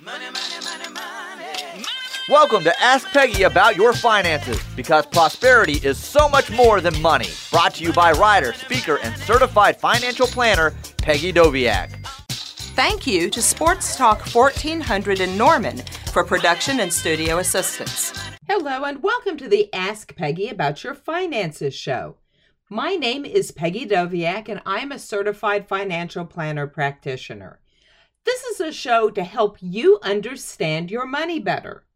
Money, money, money, money. Welcome to Ask Peggy About Your Finances because prosperity is so much more than money. Brought to you by writer, speaker, and certified financial planner Peggy Doviak. Thank you to Sports Talk 1400 in Norman for production and studio assistance. Hello, and welcome to the Ask Peggy About Your Finances show. My name is Peggy Doviak, and I'm a certified financial planner practitioner. This is a show to help you understand your money better.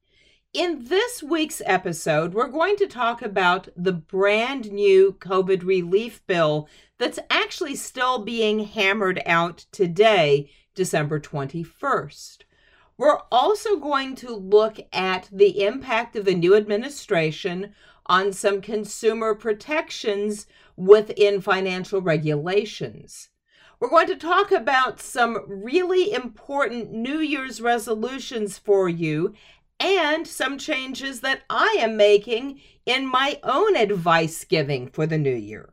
In this week's episode, we're going to talk about the brand new COVID relief bill that's actually still being hammered out today, December 21st. We're also going to look at the impact of the new administration on some consumer protections within financial regulations. We're going to talk about some really important New Year's resolutions for you and some changes that I am making in my own advice giving for the new year.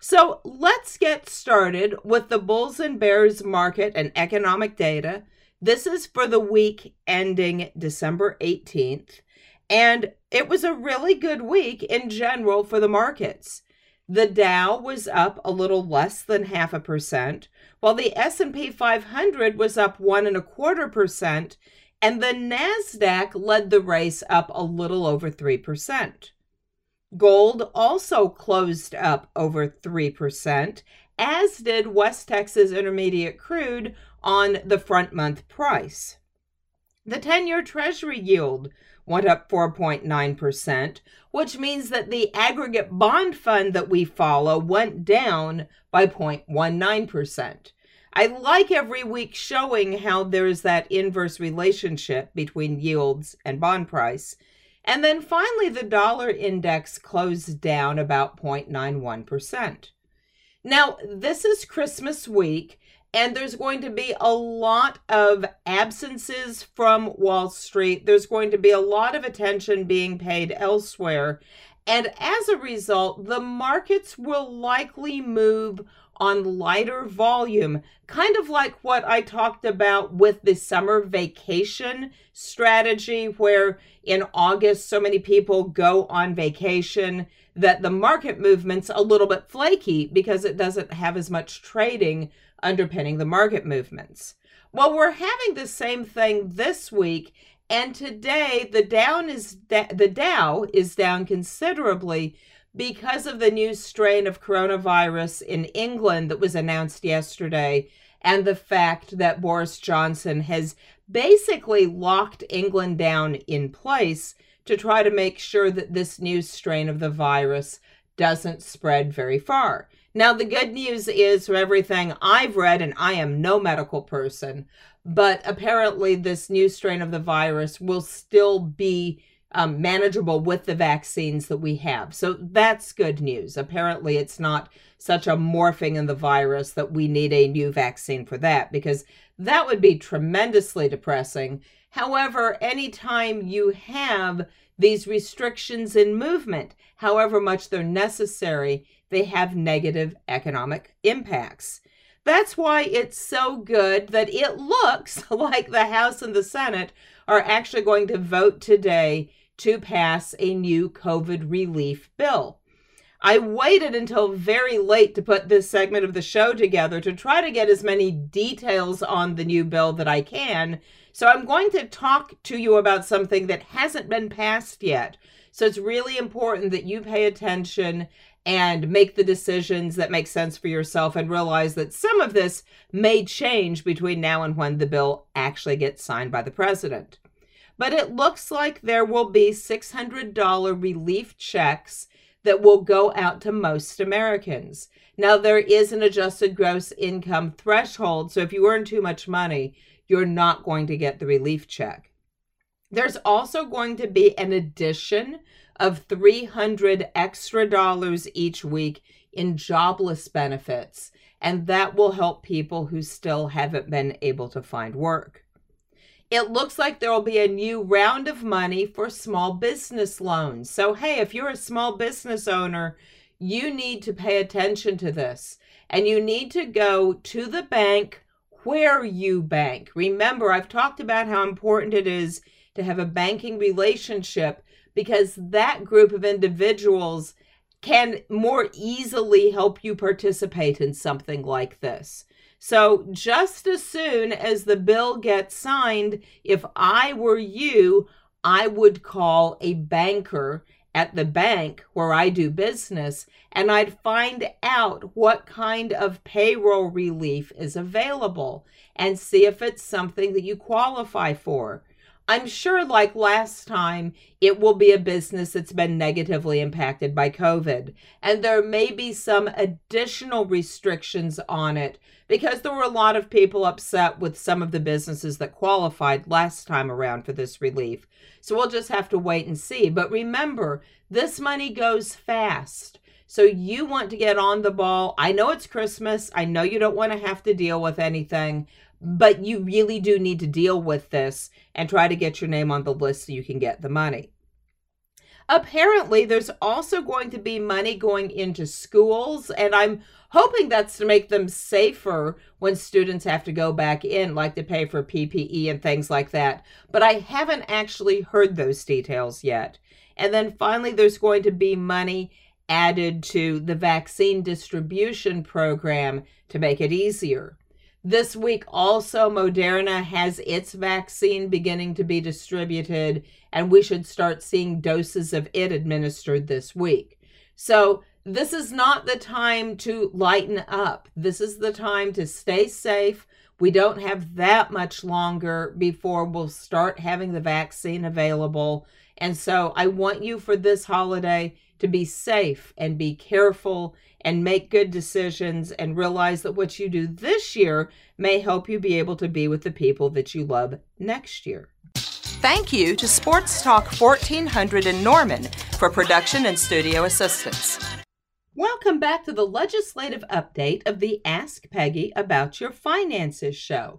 So let's get started with the Bulls and Bears market and economic data. This is for the week ending December 18th, and it was a really good week in general for the markets. The Dow was up a little less than half a percent, while the S&P 500 was up one and a quarter percent, and the Nasdaq led the race up a little over 3%. Gold also closed up over 3%, as did West Texas Intermediate crude on the front month price. The 10 year Treasury yield went up 4.9%, which means that the aggregate bond fund that we follow went down by 0.19%. I like every week showing how there's that inverse relationship between yields and bond price. And then finally, the dollar index closed down about 0.91%. Now, this is Christmas week, and there's going to be a lot of absences from Wall Street. There's going to be a lot of attention being paid elsewhere. And as a result, the markets will likely move on lighter volume, kind of like what I talked about with the summer vacation strategy, where in August so many people go on vacation that the market movement's a little bit flaky because it doesn't have as much trading underpinning the market movements. Well, we're having the same thing this week, and today the down is the Dow is down considerably because of the new strain of coronavirus in England that was announced yesterday and the fact that Boris Johnson has basically locked England down in place to try to make sure that this new strain of the virus doesn't spread very far. Now, the good news is from everything I've read, and I am no medical person, but apparently this new strain of the virus will still be um, manageable with the vaccines that we have. So that's good news. Apparently, it's not such a morphing in the virus that we need a new vaccine for that, because that would be tremendously depressing. However, anytime you have these restrictions in movement, however much they're necessary, they have negative economic impacts. That's why it's so good that it looks like the House and the Senate are actually going to vote today to pass a new COVID relief bill. I waited until very late to put this segment of the show together to try to get as many details on the new bill that I can. So I'm going to talk to you about something that hasn't been passed yet. So it's really important that you pay attention and make the decisions that make sense for yourself and realize that some of this may change between now and when the bill actually gets signed by the president but it looks like there will be $600 relief checks that will go out to most Americans. Now, there is an adjusted gross income threshold, so if you earn too much money, you're not going to get the relief check. There's also going to be an addition of 300 extra dollars each week in jobless benefits, and that will help people who still haven't been able to find work. It looks like there will be a new round of money for small business loans. So, hey, if you're a small business owner, you need to pay attention to this and you need to go to the bank where you bank. Remember, I've talked about how important it is to have a banking relationship because that group of individuals can more easily help you participate in something like this. So, just as soon as the bill gets signed, if I were you, I would call a banker at the bank where I do business and I'd find out what kind of payroll relief is available and see if it's something that you qualify for. I'm sure, like last time, it will be a business that's been negatively impacted by COVID. And there may be some additional restrictions on it because there were a lot of people upset with some of the businesses that qualified last time around for this relief. So we'll just have to wait and see. But remember, this money goes fast. So you want to get on the ball. I know it's Christmas. I know you don't want to have to deal with anything, but you really do need to deal with this and try to get your name on the list so you can get the money. Apparently, there's also going to be money going into schools, and I'm hoping that's to make them safer when students have to go back in, like to pay for PPE and things like that. But I haven't actually heard those details yet. And then finally, there's going to be money added to the vaccine distribution program to make it easier. This week, also, Moderna has its vaccine beginning to be distributed, and we should start seeing doses of it administered this week. So, this is not the time to lighten up. This is the time to stay safe. We don't have that much longer before we'll start having the vaccine available. And so, I want you for this holiday to be safe and be careful and make good decisions and realize that what you do this year may help you be able to be with the people that you love next year. Thank you to Sports Talk 1400 in Norman for production and studio assistance. Welcome back to the legislative update of the Ask Peggy About Your Finances show.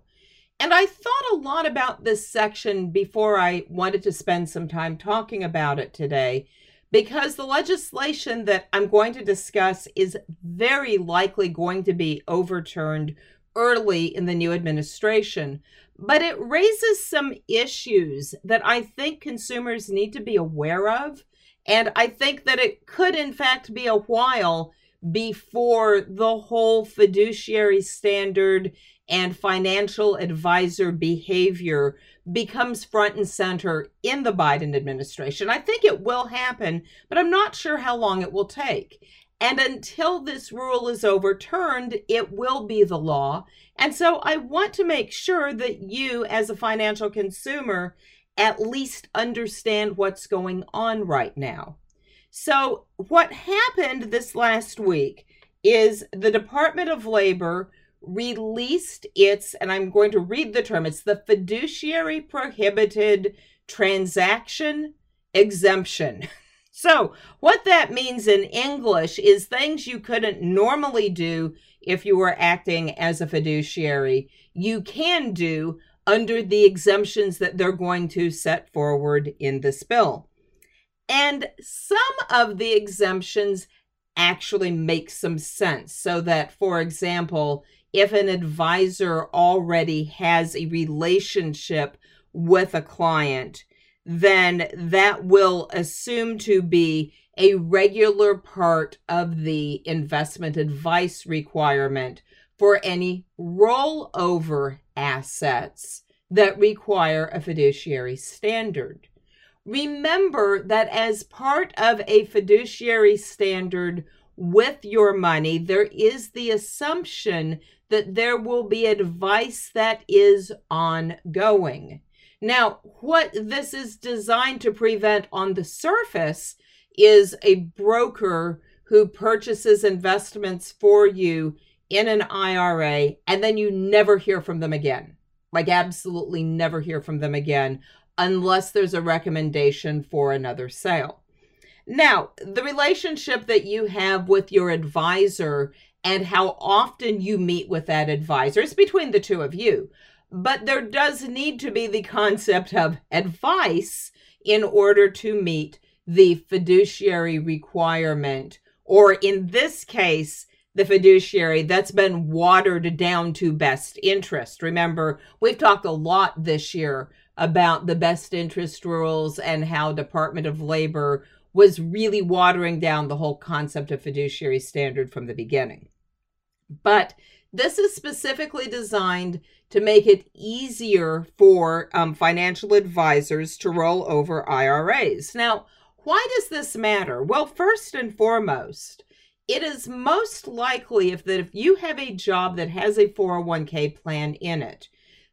And I thought a lot about this section before I wanted to spend some time talking about it today because the legislation that I'm going to discuss is very likely going to be overturned early in the new administration. But it raises some issues that I think consumers need to be aware of. And I think that it could, in fact, be a while before the whole fiduciary standard and financial advisor behavior becomes front and center in the Biden administration. I think it will happen, but I'm not sure how long it will take. And until this rule is overturned, it will be the law. And so I want to make sure that you, as a financial consumer, at least understand what's going on right now. So, what happened this last week is the Department of Labor released its, and I'm going to read the term, it's the fiduciary prohibited transaction exemption. So, what that means in English is things you couldn't normally do if you were acting as a fiduciary, you can do under the exemptions that they're going to set forward in this bill. And some of the exemptions actually make some sense. So that, for example, if an advisor already has a relationship with a client, then that will assume to be a regular part of the investment advice requirement for any rollover assets that require a fiduciary standard. Remember that as part of a fiduciary standard with your money, there is the assumption that there will be advice that is ongoing. Now, what this is designed to prevent on the surface is a broker who purchases investments for you in an IRA and then you never hear from them again. Like, absolutely never hear from them again unless there's a recommendation for another sale. Now, the relationship that you have with your advisor and how often you meet with that advisor. is between the two of you. But there does need to be the concept of advice in order to meet the fiduciary requirement, or in this case, the fiduciary that's been watered down to best interest. Remember, we've talked a lot this year about the best interest rules and how Department of Labor was really watering down the whole concept of fiduciary standard from the beginning. But this is specifically designed to make it easier for um, financial advisors to roll over IRAs. Now, why does this matter? Well, first and foremost, it is most likely if that if you have a job that has a 401k plan in it,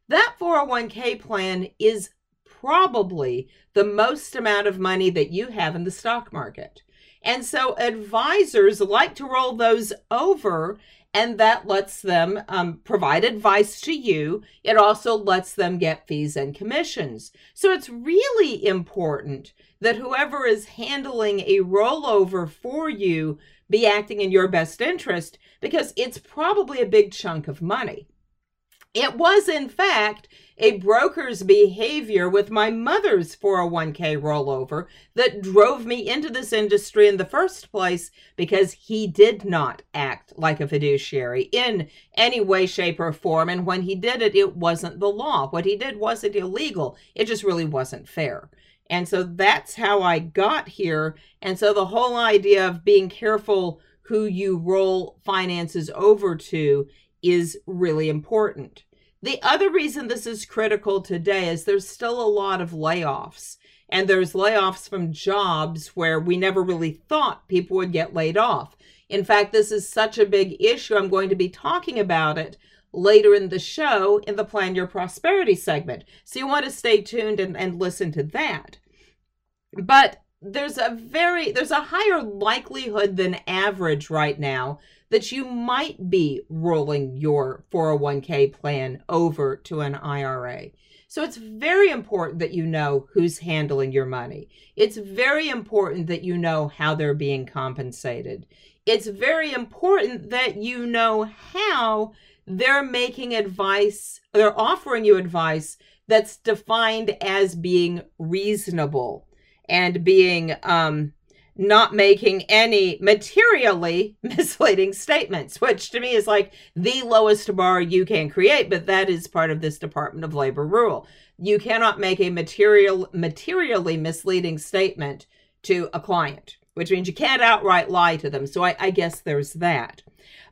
that 401k plan is probably the most amount of money that you have in the stock market. And so advisors like to roll those over and that lets them um, provide advice to you. It also lets them get fees and commissions. So it's really important that whoever is handling a rollover for you be acting in your best interest because it's probably a big chunk of money. It was, in fact, a broker's behavior with my mother's 401k rollover that drove me into this industry in the first place because he did not act like a fiduciary in any way, shape, or form. And when he did it, it wasn't the law. What he did wasn't illegal, it just really wasn't fair. And so that's how I got here. And so the whole idea of being careful who you roll finances over to is really important. The other reason this is critical today is there's still a lot of layoffs. And there's layoffs from jobs where we never really thought people would get laid off. In fact, this is such a big issue. I'm going to be talking about it later in the show in the Plan Your Prosperity segment. So you want to stay tuned and, and listen to that. But there's a very there's a higher likelihood than average right now that you might be rolling your 401k plan over to an IRA. So it's very important that you know who's handling your money. It's very important that you know how they're being compensated. It's very important that you know how they're making advice, they're offering you advice that's defined as being reasonable and being um, not making any materially misleading statements, which to me is like the lowest bar you can create, but that is part of this Department of Labor rule. You cannot make a material materially misleading statement to a client, which means you can't outright lie to them. So I, I guess there's that.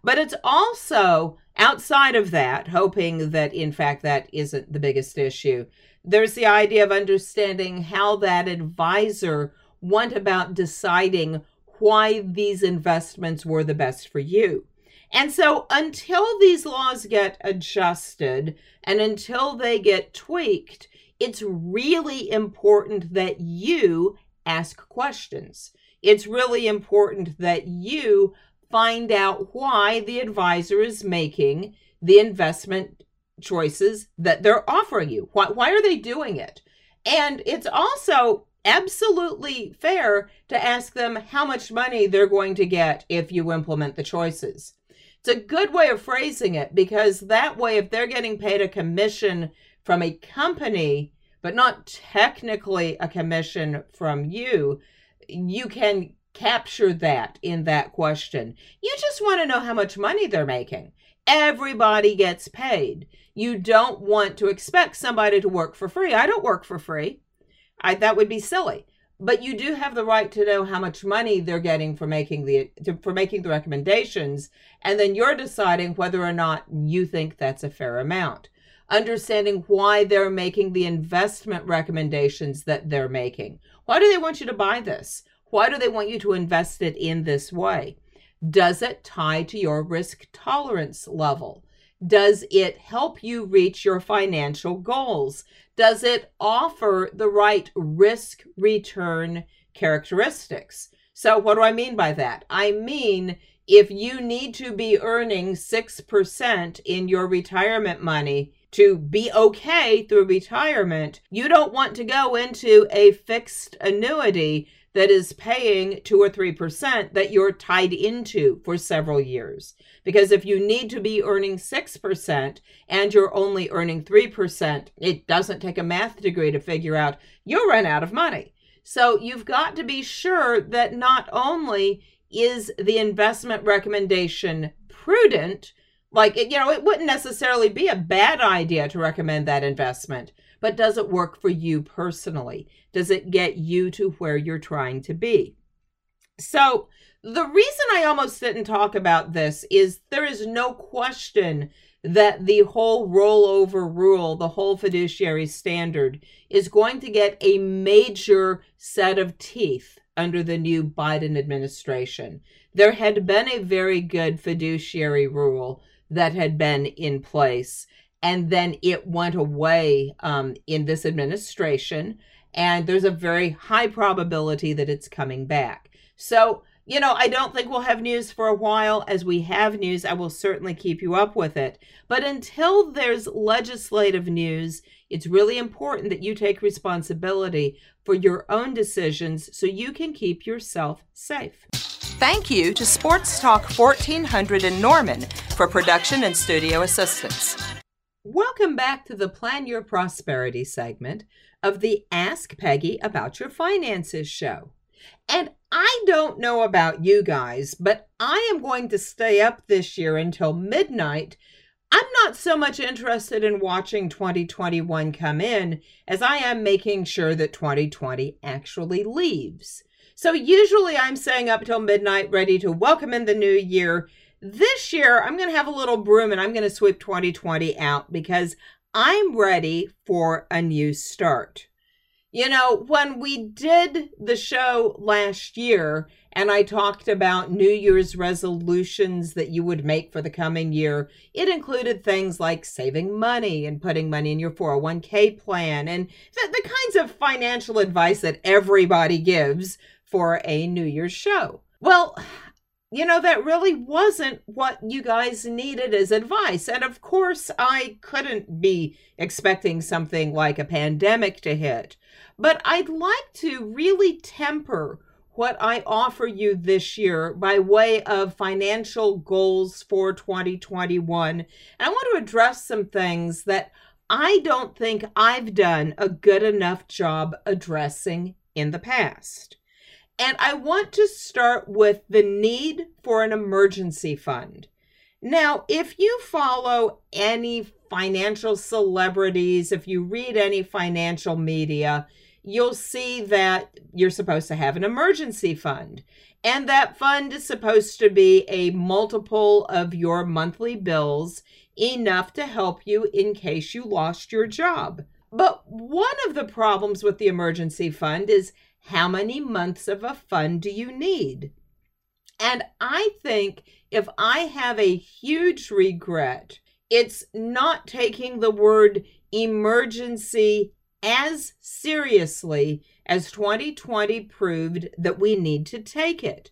But it's also outside of that, hoping that in fact that isn't the biggest issue. There's the idea of understanding how that advisor went about deciding why these investments were the best for you. And so, until these laws get adjusted and until they get tweaked, it's really important that you ask questions. It's really important that you find out why the advisor is making the investment choices that they're offering you. Why, why are they doing it? And it's also absolutely fair to ask them how much money they're going to get if you implement the choices. It's a good way of phrasing it because that way, if they're getting paid a commission from a company, but not technically a commission from you, you can capture that in that question. You just want to know how much money they're making. Everybody gets paid. You don't want to expect somebody to work for free. I don't work for free. I, that would be silly. But you do have the right to know how much money they're getting for making the to, for making the recommendations, and then you're deciding whether or not you think that's a fair amount. Understanding why they're making the investment recommendations that they're making. Why do they want you to buy this? Why do they want you to invest it in this way? Does it tie to your risk tolerance level? Does it help you reach your financial goals? Does it offer the right risk return characteristics? So, what do I mean by that? I mean, if you need to be earning 6% in your retirement money to be okay through retirement, you don't want to go into a fixed annuity that is paying two or three percent that you're tied into for several years. Because if you need to be earning six percent and you're only earning three percent, it doesn't take a math degree to figure out you'll run out of money. So you've got to be sure that not only is the investment recommendation prudent, like, you know, it wouldn't necessarily be a bad idea to recommend that investment, but does it work for you personally? Does it get you to where you're trying to be? So, the reason I almost didn't talk about this is there is no question that the whole rollover rule, the whole fiduciary standard, is going to get a major set of teeth under the new Biden administration. There had been a very good fiduciary rule that had been in place, and then it went away um, in this administration, and there's a very high probability that it's coming back. So, you know, I don't think we'll have news for a while. As we have news, I will certainly keep you up with it. But until there's legislative news, it's really important that you take responsibility for your own decisions so you can keep yourself safe. Thank you to Sports Talk 1400 in Norman for production and studio assistance. Welcome back to the Plan Your Prosperity segment of the Ask Peggy About Your Finances show. And I don't know about you guys, but I am going to stay up this year until midnight. I'm not so much interested in watching 2021 come in as I am making sure that 2020 actually leaves. So usually I'm staying up till midnight ready to welcome in the new year. This year I'm going to have a little broom and I'm going to sweep 2020 out because I'm ready for a new start. You know, when we did the show last year and I talked about New Year's resolutions that you would make for the coming year, it included things like saving money and putting money in your 401k plan and the, the kinds of financial advice that everybody gives for a New Year's show. Well, you know, that really wasn't what you guys needed as advice. And of course, I couldn't be expecting something like a pandemic to hit but I'd like to really temper what I offer you this year by way of financial goals for 2021. And I want to address some things that I don't think I've done a good enough job addressing in the past. And I want to start with the need for an emergency fund. Now, if you follow any financial celebrities, if you read any financial media, you'll see that you're supposed to have an emergency fund. And that fund is supposed to be a multiple of your monthly bills, enough to help you in case you lost your job. But one of the problems with the emergency fund is how many months of a fund do you need? And I think if I have a huge regret, it's not taking the word emergency as seriously as 2020 proved that we need to take it.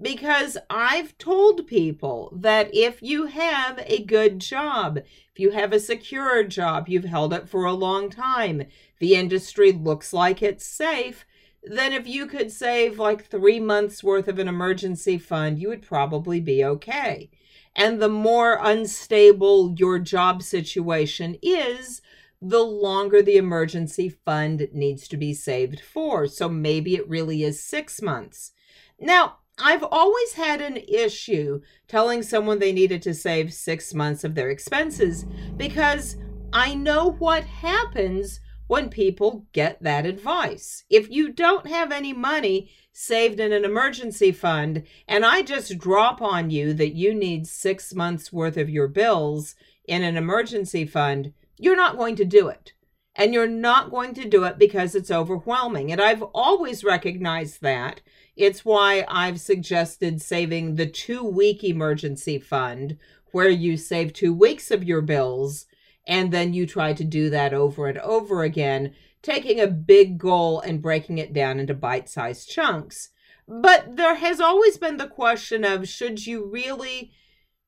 Because I've told people that if you have a good job, if you have a secure job, you've held it for a long time, the industry looks like it's safe, then if you could save like three months worth of an emergency fund, you would probably be okay. And the more unstable your job situation is, the longer the emergency fund needs to be saved for. So maybe it really is six months. Now, I've always had an issue telling someone they needed to save six months of their expenses because I know what happens when people get that advice. If you don't have any money saved in an emergency fund, and I just drop on you that you need six months worth of your bills in an emergency fund, you're not going to do it. And you're not going to do it because it's overwhelming. And I've always recognized that. It's why I've suggested saving the two week emergency fund, where you save two weeks of your bills and then you try to do that over and over again, taking a big goal and breaking it down into bite sized chunks. But there has always been the question of should you really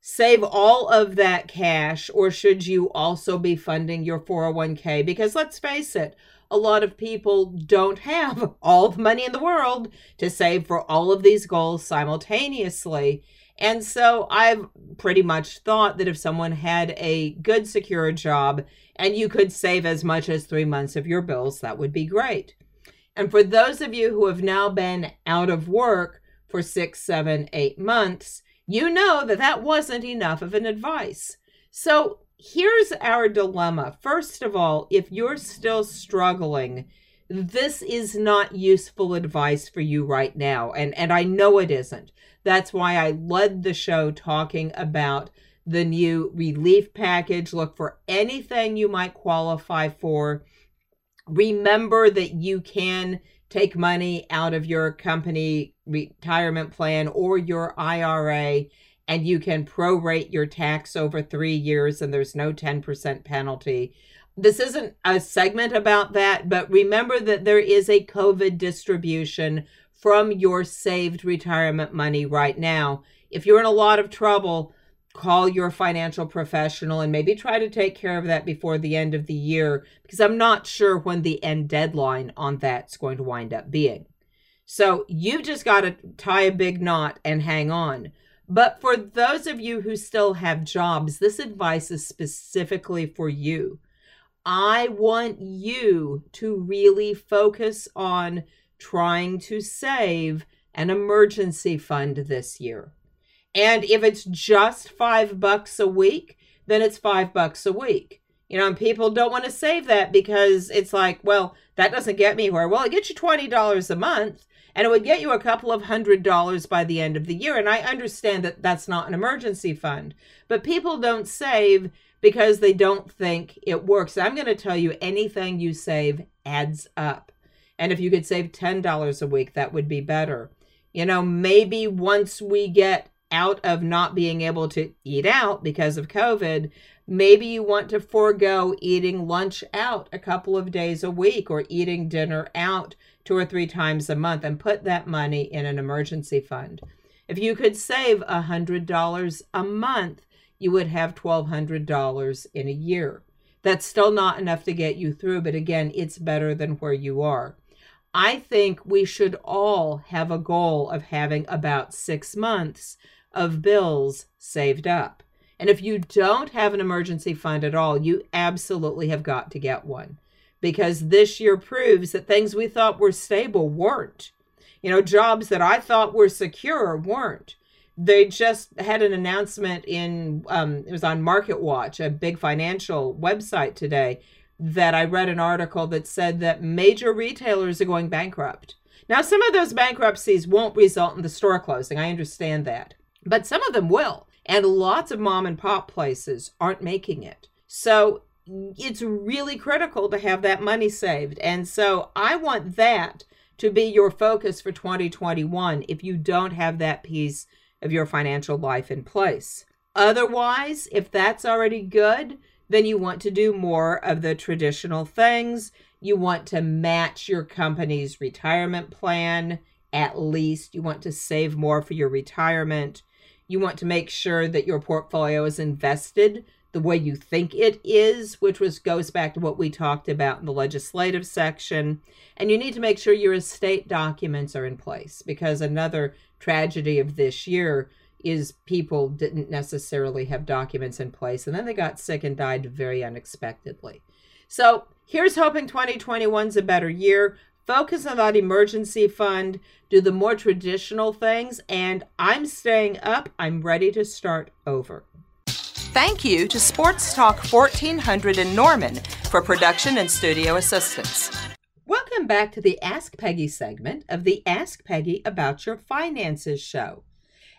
save all of that cash or should you also be funding your 401k? Because let's face it, a lot of people don't have all the money in the world to save for all of these goals simultaneously. And so I've pretty much thought that if someone had a good, secure job and you could save as much as three months of your bills, that would be great. And for those of you who have now been out of work for six, seven, eight months, you know that that wasn't enough of an advice. So here's our dilemma. First of all, if you're still struggling, this is not useful advice for you right now. And, and I know it isn't. That's why I led the show talking about the new relief package. Look for anything you might qualify for. Remember that you can take money out of your company retirement plan or your IRA and you can prorate your tax over three years and there's no 10% penalty. This isn't a segment about that, but remember that there is a COVID distribution from your saved retirement money right now. If you're in a lot of trouble, call your financial professional and maybe try to take care of that before the end of the year because I'm not sure when the end deadline on that's going to wind up being. So you've just got to tie a big knot and hang on. But for those of you who still have jobs, this advice is specifically for you. I want you to really focus on trying to save an emergency fund this year. And if it's just five bucks a week, then it's five bucks a week. You know, and people don't want to save that because it's like, well, that doesn't get me where. Well, it gets you $20 a month and it would get you a couple of hundred dollars by the end of the year. And I understand that that's not an emergency fund, but people don't save because they don't think it works. I'm going to tell you anything you save adds up. And if you could save $10 a week, that would be better. You know, maybe once we get out of not being able to eat out because of COVID, maybe you want to forego eating lunch out a couple of days a week or eating dinner out two or three times a month and put that money in an emergency fund. If you could save a $100 a month, you would have $1,200 in a year. That's still not enough to get you through, but again, it's better than where you are. I think we should all have a goal of having about six months of bills saved up. And if you don't have an emergency fund at all, you absolutely have got to get one because this year proves that things we thought were stable weren't. You know, jobs that I thought were secure weren't. They just had an announcement in, um, it was on Market Watch, a big financial website today, that I read an article that said that major retailers are going bankrupt. Now, some of those bankruptcies won't result in the store closing. I understand that but some of them will. And lots of mom and pop places aren't making it. So it's really critical to have that money saved. And so I want that to be your focus for 2021 if you don't have that piece of your financial life in place. Otherwise, if that's already good, then you want to do more of the traditional things. You want to match your company's retirement plan, at least. You want to save more for your retirement. You want to make sure that your portfolio is invested the way you think it is, which was goes back to what we talked about in the legislative section. And you need to make sure your estate documents are in place because another tragedy of this year is people didn't necessarily have documents in place and then they got sick and died very unexpectedly. So, here's hoping 2021's a better year focus on that emergency fund, do the more traditional things, and I'm staying up. I'm ready to start over. Thank you to Sports Talk 1400 in Norman for production and studio assistance. Welcome back to the Ask Peggy segment of the Ask Peggy About Your Finances show.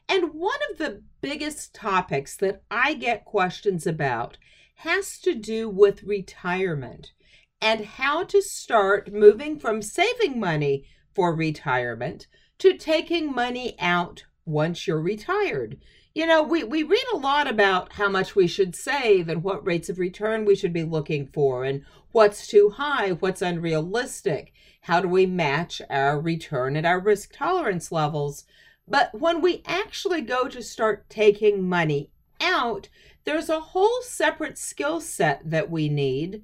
And one of the biggest topics that I get questions about has to do with retirement and how to start moving from saving money for retirement to taking money out once you're retired. You know, we, we read a lot about how much we should save and what rates of return we should be looking for and what's too high, what's unrealistic. How do we match our return and our risk tolerance levels? But when we actually go to start taking money out, there's a whole separate skill set that we need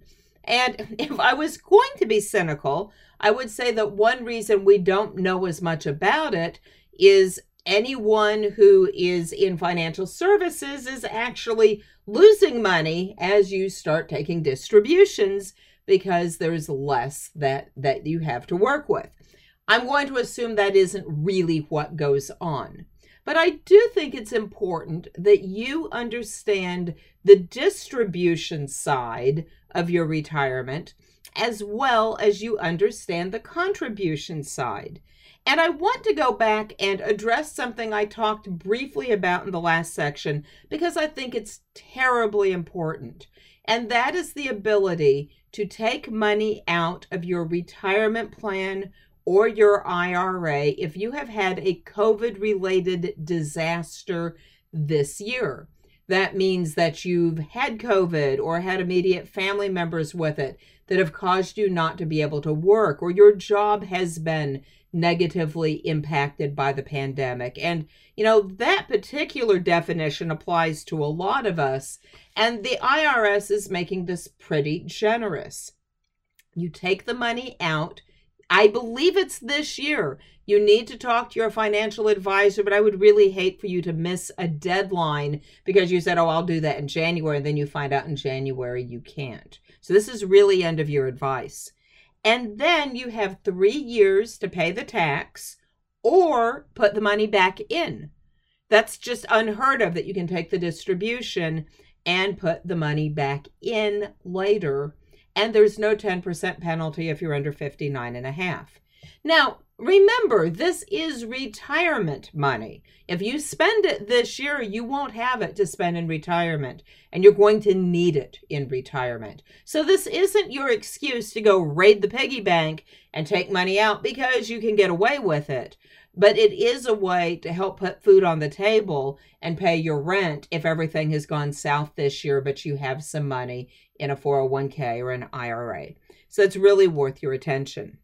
and if I was going to be cynical, I would say that one reason we don't know as much about it is anyone who is in financial services is actually losing money as you start taking distributions because there's less that that you have to work with. I'm going to assume that isn't really what goes on. But I do think it's important that you understand the distribution side of your retirement as well as you understand the contribution side. And I want to go back and address something I talked briefly about in the last section because I think it's terribly important. And that is the ability to take money out of your retirement plan or your IRA if you have had a COVID related disaster this year. That means that you've had COVID or had immediate family members with it that have caused you not to be able to work, or your job has been negatively impacted by the pandemic. And, you know, that particular definition applies to a lot of us, and the IRS is making this pretty generous. You take the money out I believe it's this year. You need to talk to your financial advisor, but I would really hate for you to miss a deadline because you said, oh, I'll do that in January. And then you find out in January you can't. So this is really end of your advice. And then you have three years to pay the tax or put the money back in. That's just unheard of that you can take the distribution and put the money back in later and there's no 10% penalty if you're under 59 and a half. Now, remember, this is retirement money. If you spend it this year, you won't have it to spend in retirement, and you're going to need it in retirement. So, this isn't your excuse to go raid the piggy bank and take money out because you can get away with it. But it is a way to help put food on the table and pay your rent if everything has gone south this year, but you have some money in a 401k or an IRA. So it's really worth your attention.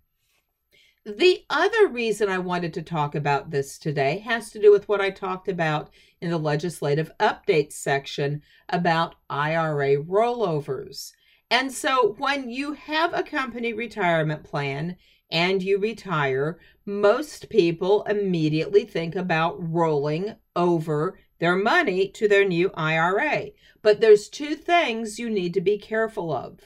The other reason I wanted to talk about this today has to do with what I talked about in the legislative update section about IRA rollovers. And so when you have a company retirement plan and you retire, most people immediately think about rolling over their money to their new IRA. But there's two things you need to be careful of.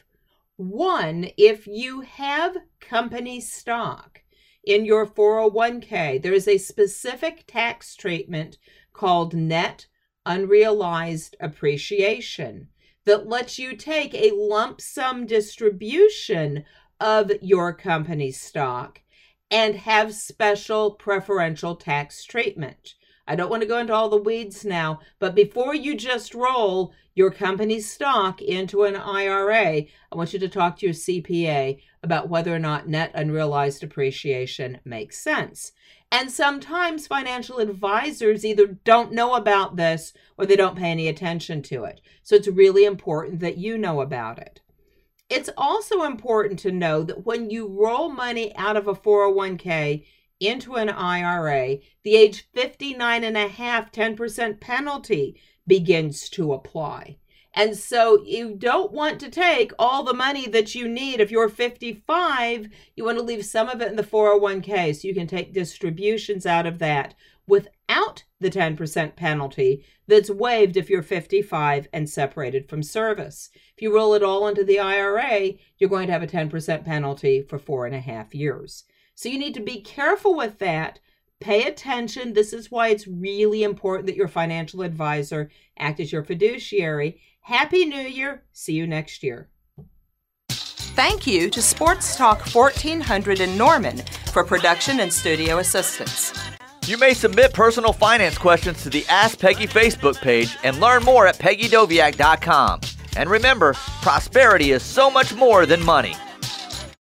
One, if you have company stock in your 401k, there is a specific tax treatment called net unrealized appreciation that lets you take a lump sum distribution of your company stock and have special preferential tax treatment. I don't want to go into all the weeds now, but before you just roll your company's stock into an IRA, I want you to talk to your CPA about whether or not net unrealized appreciation makes sense. And sometimes financial advisors either don't know about this or they don't pay any attention to it. So it's really important that you know about it. It's also important to know that when you roll money out of a 401k, into an IRA, the age 59 and a half 10% penalty begins to apply. And so you don't want to take all the money that you need. If you're 55, you want to leave some of it in the 401k so you can take distributions out of that without the 10% penalty that's waived if you're 55 and separated from service. If you roll it all into the IRA, you're going to have a 10% penalty for four and a half years. So you need to be careful with that. Pay attention. This is why it's really important that your financial advisor act as your fiduciary. Happy New Year. See you next year. Thank you to Sports Talk 1400 in Norman for production and studio assistance. You may submit personal finance questions to the Ask Peggy Facebook page and learn more at peggydoviak.com. And remember, prosperity is so much more than money.